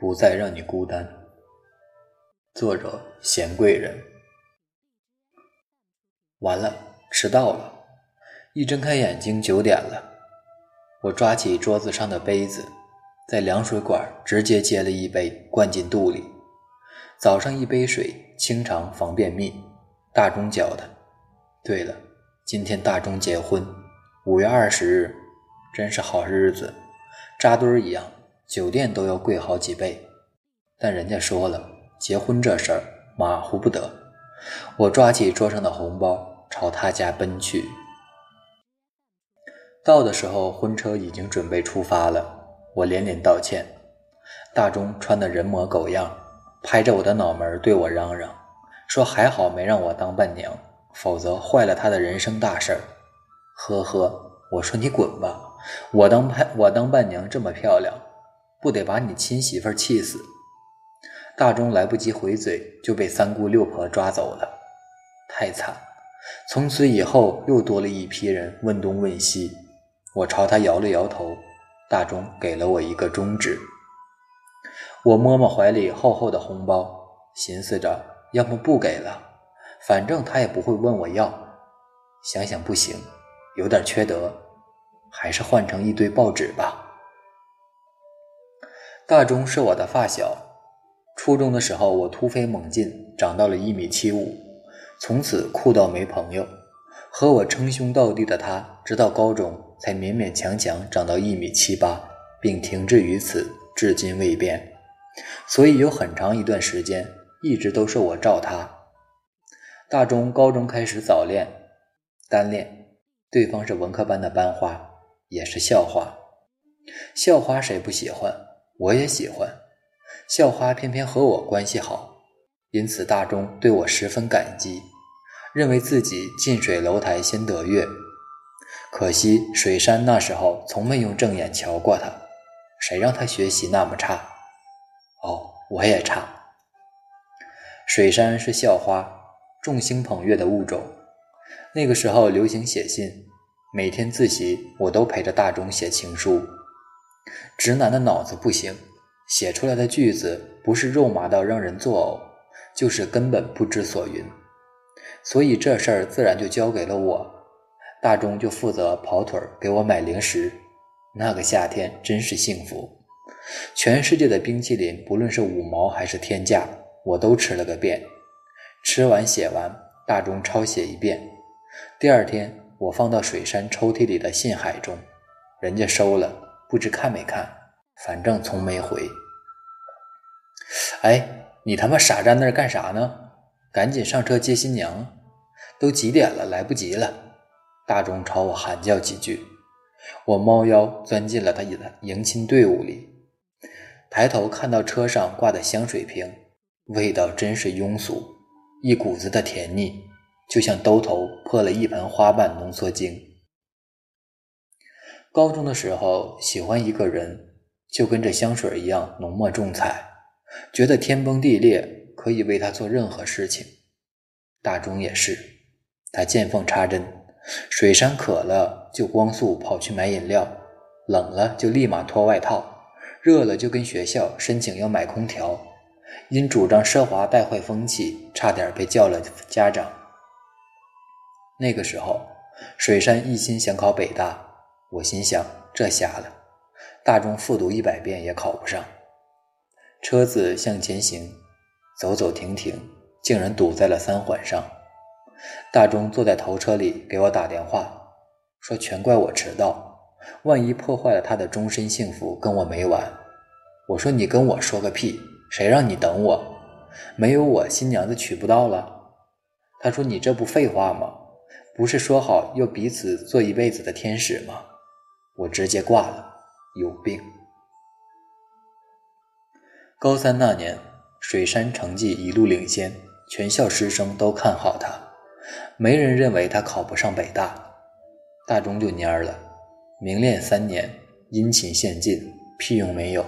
不再让你孤单。作者：贤贵人。完了，迟到了。一睁开眼睛，九点了。我抓起桌子上的杯子，在凉水管直接接了一杯，灌进肚里。早上一杯水，清肠防便秘。大钟教的。对了，今天大钟结婚，五月二十日，真是好日子，扎堆儿一样，酒店都要贵好几倍。但人家说了，结婚这事儿马虎不得。我抓起桌上的红包，朝他家奔去。到的时候，婚车已经准备出发了。我连连道歉。大钟穿的人模狗样，拍着我的脑门对我嚷嚷，说还好没让我当伴娘，否则坏了他的人生大事。呵呵，我说你滚吧！我当伴我当伴娘这么漂亮，不得把你亲媳妇气死？大钟来不及回嘴，就被三姑六婆抓走了，太惨！从此以后，又多了一批人问东问西。我朝他摇了摇头，大钟给了我一个中指。我摸摸怀里厚厚的红包，寻思着，要么不给了，反正他也不会问我要。想想不行，有点缺德，还是换成一堆报纸吧。大钟是我的发小，初中的时候我突飞猛进，长到了一米七五，从此酷到没朋友。和我称兄道弟的他，直到高中才勉勉强强长到一米七八，并停滞于此，至今未变。所以有很长一段时间，一直都是我罩他。大中高中开始早恋，单恋，对方是文科班的班花，也是校花。校花谁不喜欢？我也喜欢。校花偏偏和我关系好，因此大钟对我十分感激。认为自己近水楼台先得月，可惜水山那时候从没用正眼瞧过他，谁让他学习那么差？哦，我也差。水山是校花，众星捧月的物种。那个时候流行写信，每天自习我都陪着大钟写情书。直男的脑子不行，写出来的句子不是肉麻到让人作呕，就是根本不知所云。所以这事儿自然就交给了我，大钟就负责跑腿儿给我买零食。那个夏天真是幸福，全世界的冰淇淋，不论是五毛还是天价，我都吃了个遍。吃完写完，大钟抄写一遍。第二天我放到水山抽屉里的信海中，人家收了，不知看没看，反正从没回。哎，你他妈傻站那儿干啥呢？赶紧上车接新娘，都几点了，来不及了！大钟朝我喊叫几句，我猫腰钻进了他迎亲队伍里，抬头看到车上挂的香水瓶，味道真是庸俗，一股子的甜腻，就像兜头泼了一盆花瓣浓缩精。高中的时候喜欢一个人，就跟这香水一样浓墨重彩，觉得天崩地裂。可以为他做任何事情，大钟也是。他见缝插针，水山渴了就光速跑去买饮料，冷了就立马脱外套，热了就跟学校申请要买空调。因主张奢华带坏风气，差点被叫了家长。那个时候，水山一心想考北大，我心想这瞎了，大钟复读一百遍也考不上。车子向前行。走走停停，竟然堵在了三环上。大钟坐在头车里给我打电话，说全怪我迟到，万一破坏了他的终身幸福，跟我没完。我说你跟我说个屁，谁让你等我？没有我，新娘子娶不到了。他说你这不废话吗？不是说好要彼此做一辈子的天使吗？我直接挂了，有病。高三那年。水山成绩一路领先，全校师生都看好他，没人认为他考不上北大。大钟就蔫了，明练三年，殷勤献尽，屁用没有。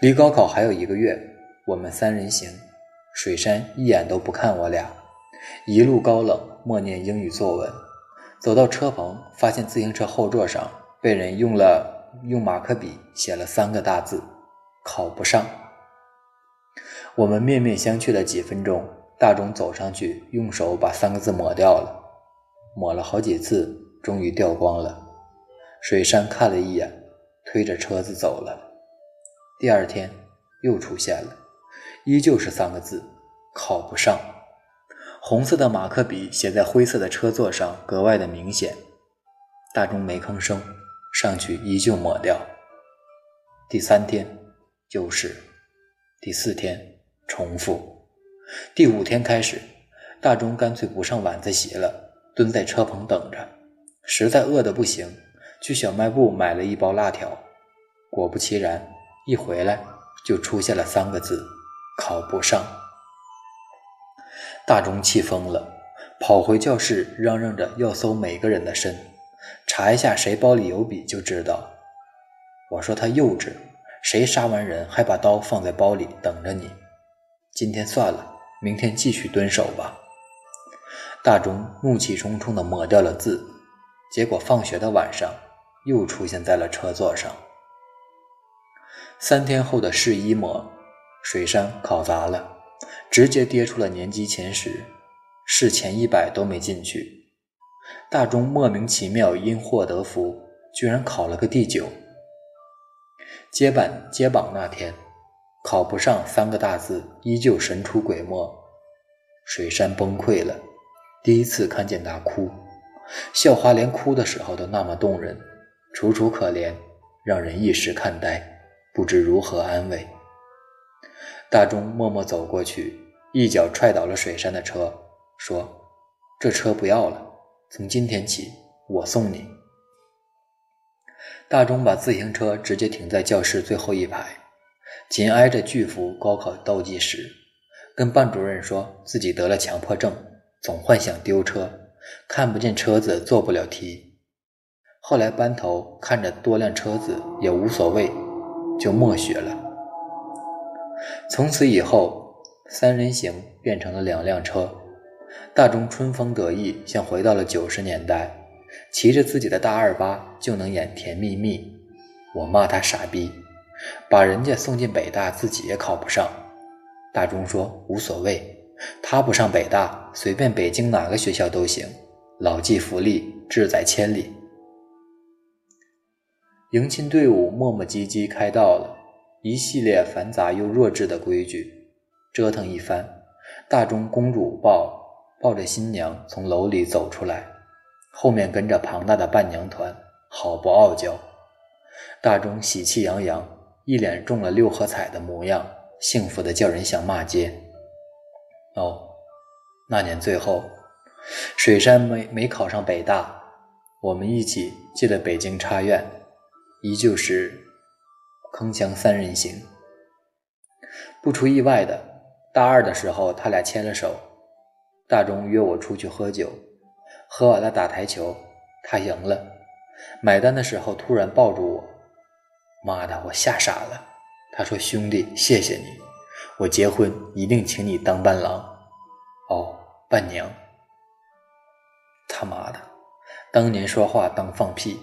离高考还有一个月，我们三人行，水山一眼都不看我俩，一路高冷默念英语作文。走到车棚，发现自行车后座上被人用了用马克笔写了三个大字：考不上。我们面面相觑了几分钟，大钟走上去，用手把三个字抹掉了，抹了好几次，终于掉光了。水山看了一眼，推着车子走了。第二天又出现了，依旧是三个字：考不上。红色的马克笔写在灰色的车座上，格外的明显。大钟没吭声，上去依旧抹掉。第三天就是，第四天重复，第五天开始，大钟干脆不上晚自习了，蹲在车棚等着。实在饿得不行，去小卖部买了一包辣条。果不其然，一回来就出现了三个字：考不上。大钟气疯了，跑回教室，嚷嚷着要搜每个人的身，查一下谁包里有笔就知道。我说他幼稚，谁杀完人还把刀放在包里等着你？今天算了，明天继续蹲守吧。大钟怒气冲冲地抹掉了字，结果放学的晚上又出现在了车座上。三天后的试一模，水山考砸了。直接跌出了年级前十，市前一百都没进去。大钟莫名其妙因祸得福，居然考了个第九。接板接榜那天，考不上三个大字依旧神出鬼没。水山崩溃了，第一次看见他哭，校花连哭的时候都那么动人，楚楚可怜，让人一时看呆，不知如何安慰。大钟默默走过去，一脚踹倒了水山的车，说：“这车不要了，从今天起我送你。”大钟把自行车直接停在教室最后一排，紧挨着巨幅高考倒计时，跟班主任说自己得了强迫症，总幻想丢车，看不见车子做不了题。后来班头看着多辆车子也无所谓，就默许了。从此以后，三人行变成了两辆车。大钟春风得意，像回到了九十年代，骑着自己的大二八就能演甜蜜蜜。我骂他傻逼，把人家送进北大，自己也考不上。大钟说无所谓，他不上北大，随便北京哪个学校都行，老骥伏枥，志在千里。迎亲队伍磨磨唧唧开到了。一系列繁杂又弱智的规矩，折腾一番，大钟公主抱抱着新娘从楼里走出来，后面跟着庞大的伴娘团，好不傲娇。大钟喜气洋洋，一脸中了六合彩的模样，幸福的叫人想骂街。哦，那年最后，水山没没考上北大，我们一起进了北京插院，依旧是。铿锵三人行，不出意外的，大二的时候他俩牵了手。大钟约我出去喝酒，喝完了打台球，他赢了。买单的时候突然抱住我，妈的，我吓傻了。他说：“兄弟，谢谢你，我结婚一定请你当伴郎。”哦，伴娘。他妈的，当年说话当放屁。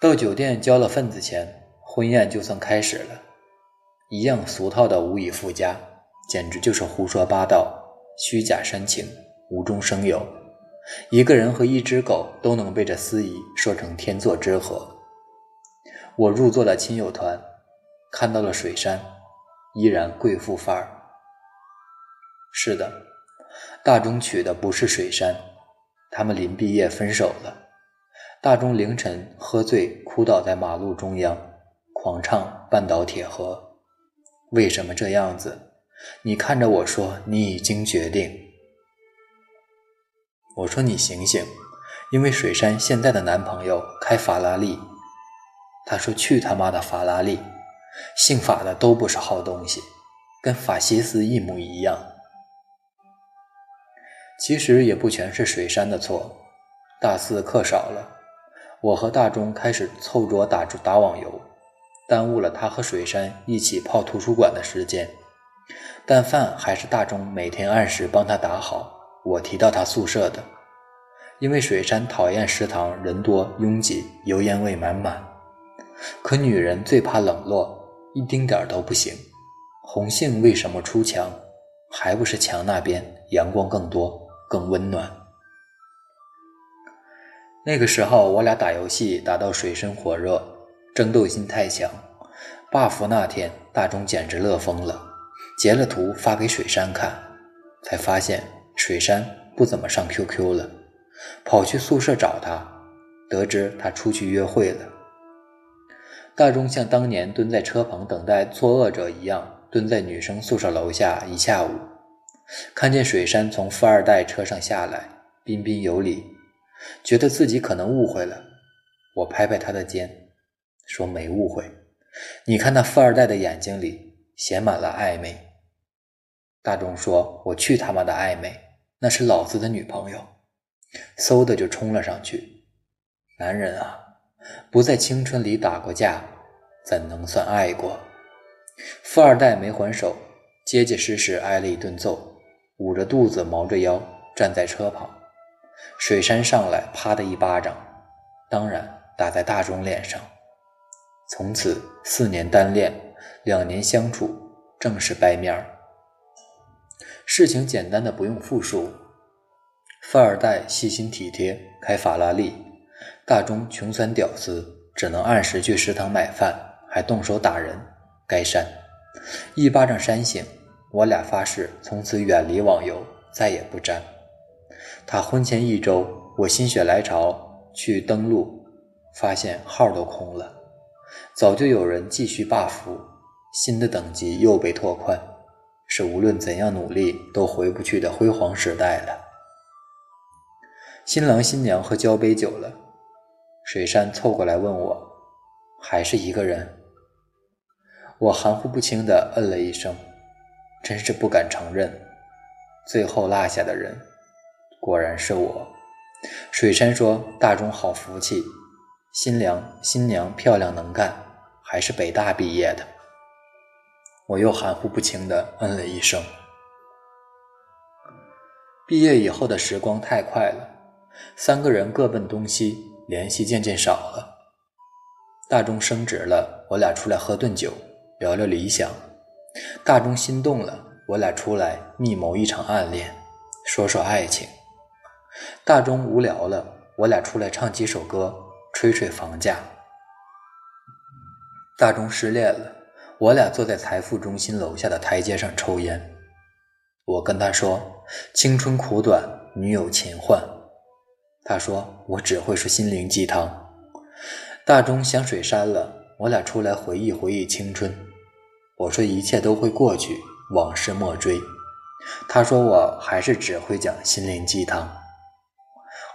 到酒店交了份子钱，婚宴就算开始了，一样俗套的无以复加，简直就是胡说八道、虚假煽情、无中生有。一个人和一只狗都能被这司仪说成天作之合。我入座了亲友团，看到了水山，依然贵妇范儿。是的，大钟娶的不是水山，他们临毕业分手了。大钟凌晨喝醉，哭倒在马路中央，狂唱《半岛铁盒》。为什么这样子？你看着我说，你已经决定。我说你醒醒，因为水山现在的男朋友开法拉利。他说去他妈的法拉利，姓法的都不是好东西，跟法西斯一模一样。其实也不全是水山的错，大四课少了。我和大钟开始凑桌打打网游，耽误了他和水山一起泡图书馆的时间。但饭还是大钟每天按时帮他打好，我提到他宿舍的，因为水山讨厌食堂人多拥挤、油烟味满满。可女人最怕冷落，一丁点儿都不行。红杏为什么出墙？还不是墙那边阳光更多，更温暖。那个时候，我俩打游戏打到水深火热，争斗心太强。buff 那天，大钟简直乐疯了，截了图发给水山看，才发现水山不怎么上 QQ 了，跑去宿舍找他，得知他出去约会了。大钟像当年蹲在车旁等待作恶者一样，蹲在女生宿舍楼下一下午，看见水山从富二代车上下来，彬彬有礼。觉得自己可能误会了，我拍拍他的肩，说没误会。你看那富二代的眼睛里写满了暧昧。大钟说：“我去他妈的暧昧，那是老子的女朋友。”嗖的就冲了上去。男人啊，不在青春里打过架，怎能算爱过？富二代没还手，结结实实挨了一顿揍，捂着肚子，毛着腰站在车旁。水山上来，啪的一巴掌，当然打在大钟脸上。从此四年单恋，两年相处，正式掰面儿。事情简单的不用复述。富二代细心体贴，开法拉利；大中穷酸屌丝，只能按时去食堂买饭，还动手打人，该删。一巴掌扇醒，我俩发誓从此远离网游，再也不沾。他婚前一周，我心血来潮去登录，发现号都空了，早就有人继续 buff，新的等级又被拓宽，是无论怎样努力都回不去的辉煌时代了。新郎新娘喝交杯酒了，水山凑过来问我，还是一个人？我含糊不清的嗯了一声，真是不敢承认，最后落下的人。果然是我，水山说：“大钟好福气，新娘新娘漂亮能干，还是北大毕业的。”我又含糊不清的嗯了一声。毕业以后的时光太快了，三个人各奔东西，联系渐渐少了。大钟升职了，我俩出来喝顿酒，聊聊理想。大钟心动了，我俩出来密谋一场暗恋，说说爱情。大钟无聊了，我俩出来唱几首歌，吹吹房价。大钟失恋了，我俩坐在财富中心楼下的台阶上抽烟。我跟他说：“青春苦短，女友勤换。”他说：“我只会说心灵鸡汤。”大钟想水山了，我俩出来回忆回忆青春。我说：“一切都会过去，往事莫追。”他说：“我还是只会讲心灵鸡汤。”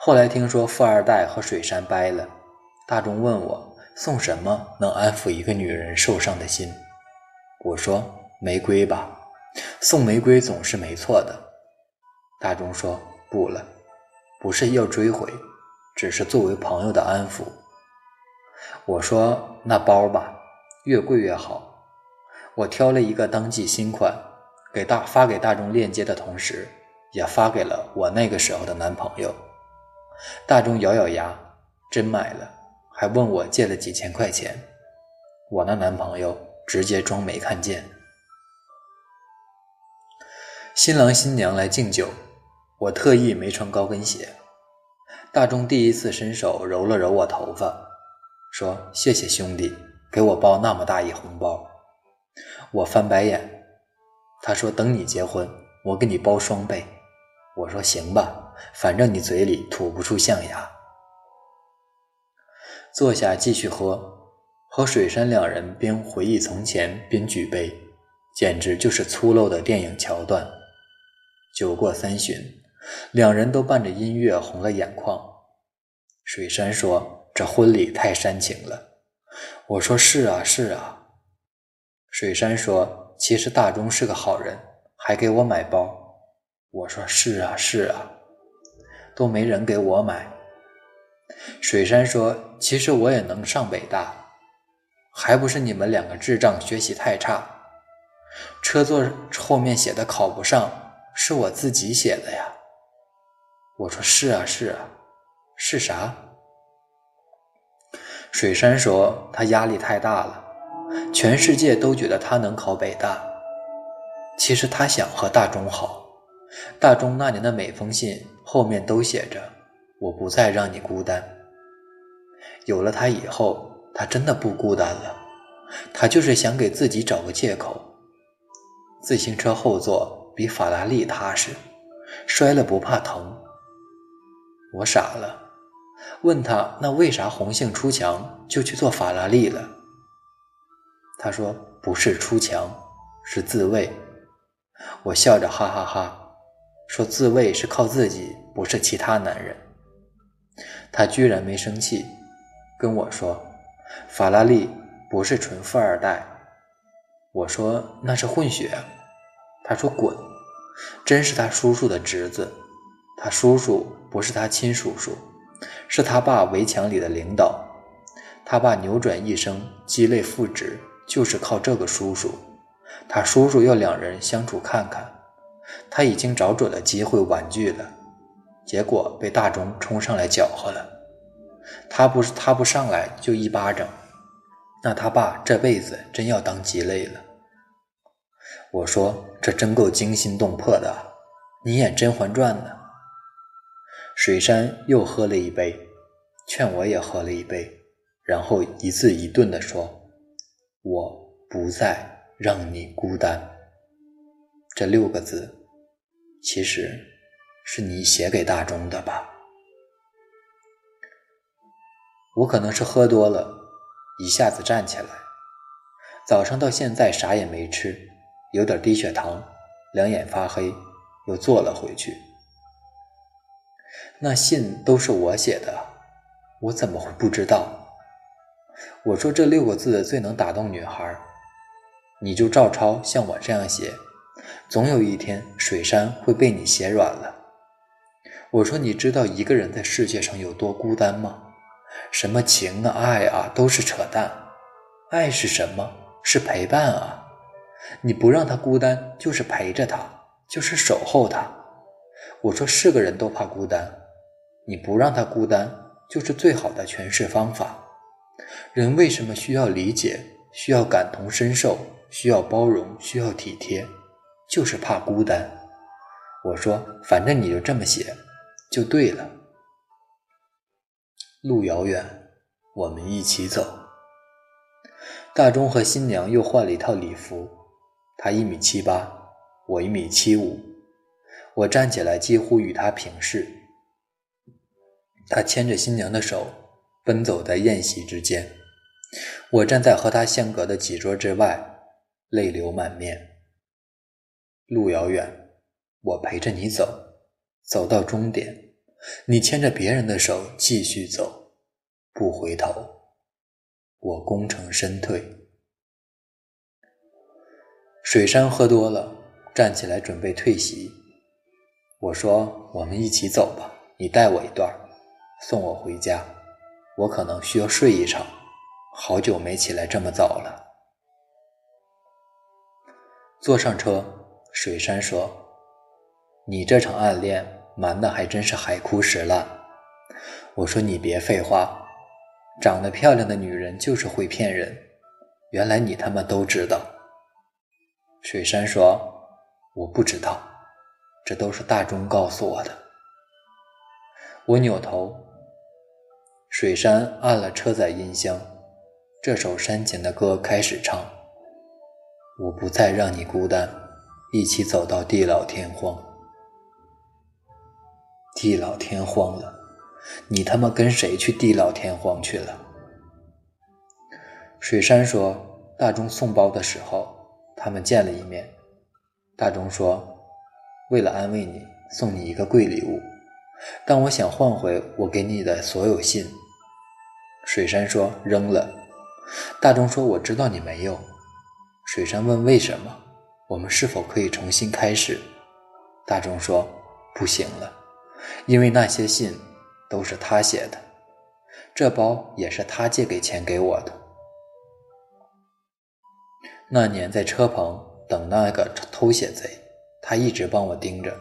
后来听说富二代和水山掰了，大钟问我送什么能安抚一个女人受伤的心，我说玫瑰吧，送玫瑰总是没错的。大钟说不了，不是要追回，只是作为朋友的安抚。我说那包吧，越贵越好。我挑了一个当季新款，给大发给大众链接的同时，也发给了我那个时候的男朋友。大钟咬咬牙，真买了，还问我借了几千块钱。我那男朋友直接装没看见。新郎新娘来敬酒，我特意没穿高跟鞋。大钟第一次伸手揉了揉我头发，说：“谢谢兄弟，给我包那么大一红包。”我翻白眼，他说：“等你结婚，我给你包双倍。”我说：“行吧。”反正你嘴里吐不出象牙。坐下继续喝，和水山两人边回忆从前边举杯，简直就是粗陋的电影桥段。酒过三巡，两人都伴着音乐红了眼眶。水山说：“这婚礼太煽情了。”我说：“是啊，是啊。”水山说：“其实大钟是个好人，还给我买包。”我说：“是啊，是啊。”都没人给我买。水山说：“其实我也能上北大，还不是你们两个智障学习太差。车座后面写的考不上，是我自己写的呀。”我说：“是啊，是啊，是啥？”水山说：“他压力太大了，全世界都觉得他能考北大，其实他想和大钟好。大钟那年的每封信后面都写着“我不再让你孤单”。有了他以后，他真的不孤单了。他就是想给自己找个借口。自行车后座比法拉利踏实，摔了不怕疼。我傻了，问他那为啥红杏出墙就去做法拉利了？他说不是出墙，是自卫。我笑着哈哈哈，说自卫是靠自己，不是其他男人。他居然没生气，跟我说法拉利不是纯富二代。我说那是混血。他说滚，真是他叔叔的侄子。他叔叔不是他亲叔叔，是他爸围墙里的领导。他爸扭转一生，鸡肋复职，就是靠这个叔叔。他叔叔要两人相处看看，他已经找准了机会婉拒了，结果被大钟冲上来搅和了。他不是他不上来就一巴掌，那他爸这辈子真要当鸡肋了。我说这真够惊心动魄的，你演《甄嬛传》呢？水山又喝了一杯，劝我也喝了一杯，然后一字一顿地说：“我不再让你孤单。”这六个字，其实是你写给大钟的吧？我可能是喝多了，一下子站起来，早上到现在啥也没吃，有点低血糖，两眼发黑，又坐了回去。那信都是我写的，我怎么会不知道？我说这六个字最能打动女孩，你就照抄，像我这样写，总有一天水山会被你写软了。我说你知道一个人在世界上有多孤单吗？什么情啊爱啊都是扯淡，爱是什么？是陪伴啊！你不让他孤单，就是陪着他，就是守候他。我说是个人都怕孤单。你不让他孤单，就是最好的诠释方法。人为什么需要理解，需要感同身受，需要包容，需要体贴，就是怕孤单。我说，反正你就这么写，就对了。路遥远，我们一起走。大钟和新娘又换了一套礼服，他一米七八，我一米七五，我站起来几乎与他平视。他牵着新娘的手，奔走在宴席之间。我站在和他相隔的几桌之外，泪流满面。路遥远，我陪着你走，走到终点。你牵着别人的手继续走，不回头。我功成身退。水山喝多了，站起来准备退席。我说：“我们一起走吧，你带我一段。”送我回家，我可能需要睡一场，好久没起来这么早了。坐上车，水山说：“你这场暗恋瞒的还真是海枯石烂。”我说：“你别废话，长得漂亮的女人就是会骗人。原来你他妈都知道。”水山说：“我不知道，这都是大钟告诉我的。”我扭头。水山按了车载音箱，这首煽情的歌开始唱：“我不再让你孤单，一起走到地老天荒。地老天荒了，你他妈跟谁去地老天荒去了？”水山说：“大钟送包的时候，他们见了一面。大钟说，为了安慰你，送你一个贵礼物，但我想换回我给你的所有信。”水山说：“扔了。”大钟说：“我知道你没有。”水山问：“为什么？我们是否可以重新开始？”大钟说：“不行了，因为那些信都是他写的，这包也是他借给钱给我的。那年在车棚等那个偷写贼，他一直帮我盯着，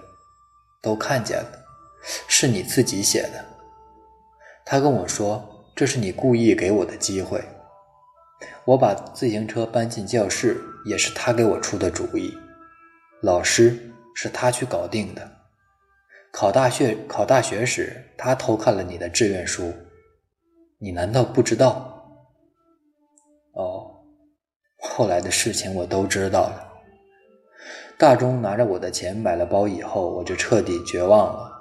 都看见了，是你自己写的。”他跟我说。这是你故意给我的机会。我把自行车搬进教室，也是他给我出的主意。老师是他去搞定的。考大学考大学时，他偷看了你的志愿书，你难道不知道？哦，后来的事情我都知道了。大钟拿着我的钱买了包以后，我就彻底绝望了。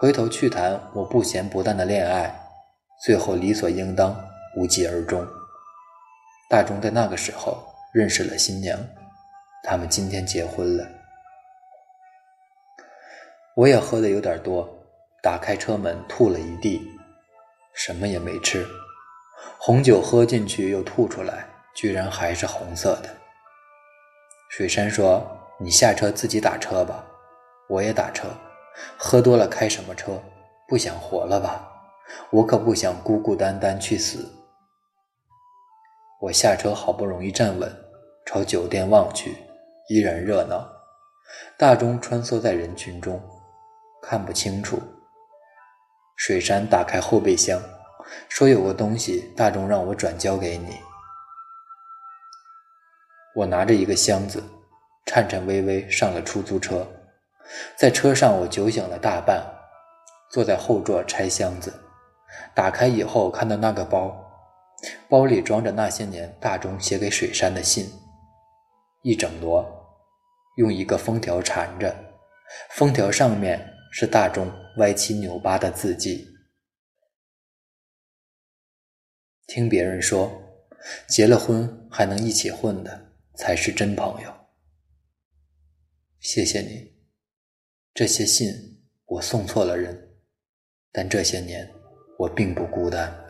回头去谈我不咸不淡的恋爱，最后理所应当无疾而终。大钟在那个时候认识了新娘，他们今天结婚了。我也喝的有点多，打开车门吐了一地，什么也没吃。红酒喝进去又吐出来，居然还是红色的。水山说：“你下车自己打车吧，我也打车。喝多了开什么车？不想活了吧？我可不想孤孤单单去死。”我下车，好不容易站稳，朝酒店望去，依然热闹。大钟穿梭在人群中。看不清楚。水山打开后备箱，说：“有个东西，大钟让我转交给你。”我拿着一个箱子，颤颤巍巍上了出租车。在车上，我酒醒了大半，坐在后座拆箱子。打开以后，看到那个包，包里装着那些年大钟写给水山的信，一整摞，用一个封条缠着，封条上面。是大众歪七扭八的字迹。听别人说，结了婚还能一起混的才是真朋友。谢谢你，这些信我送错了人，但这些年我并不孤单。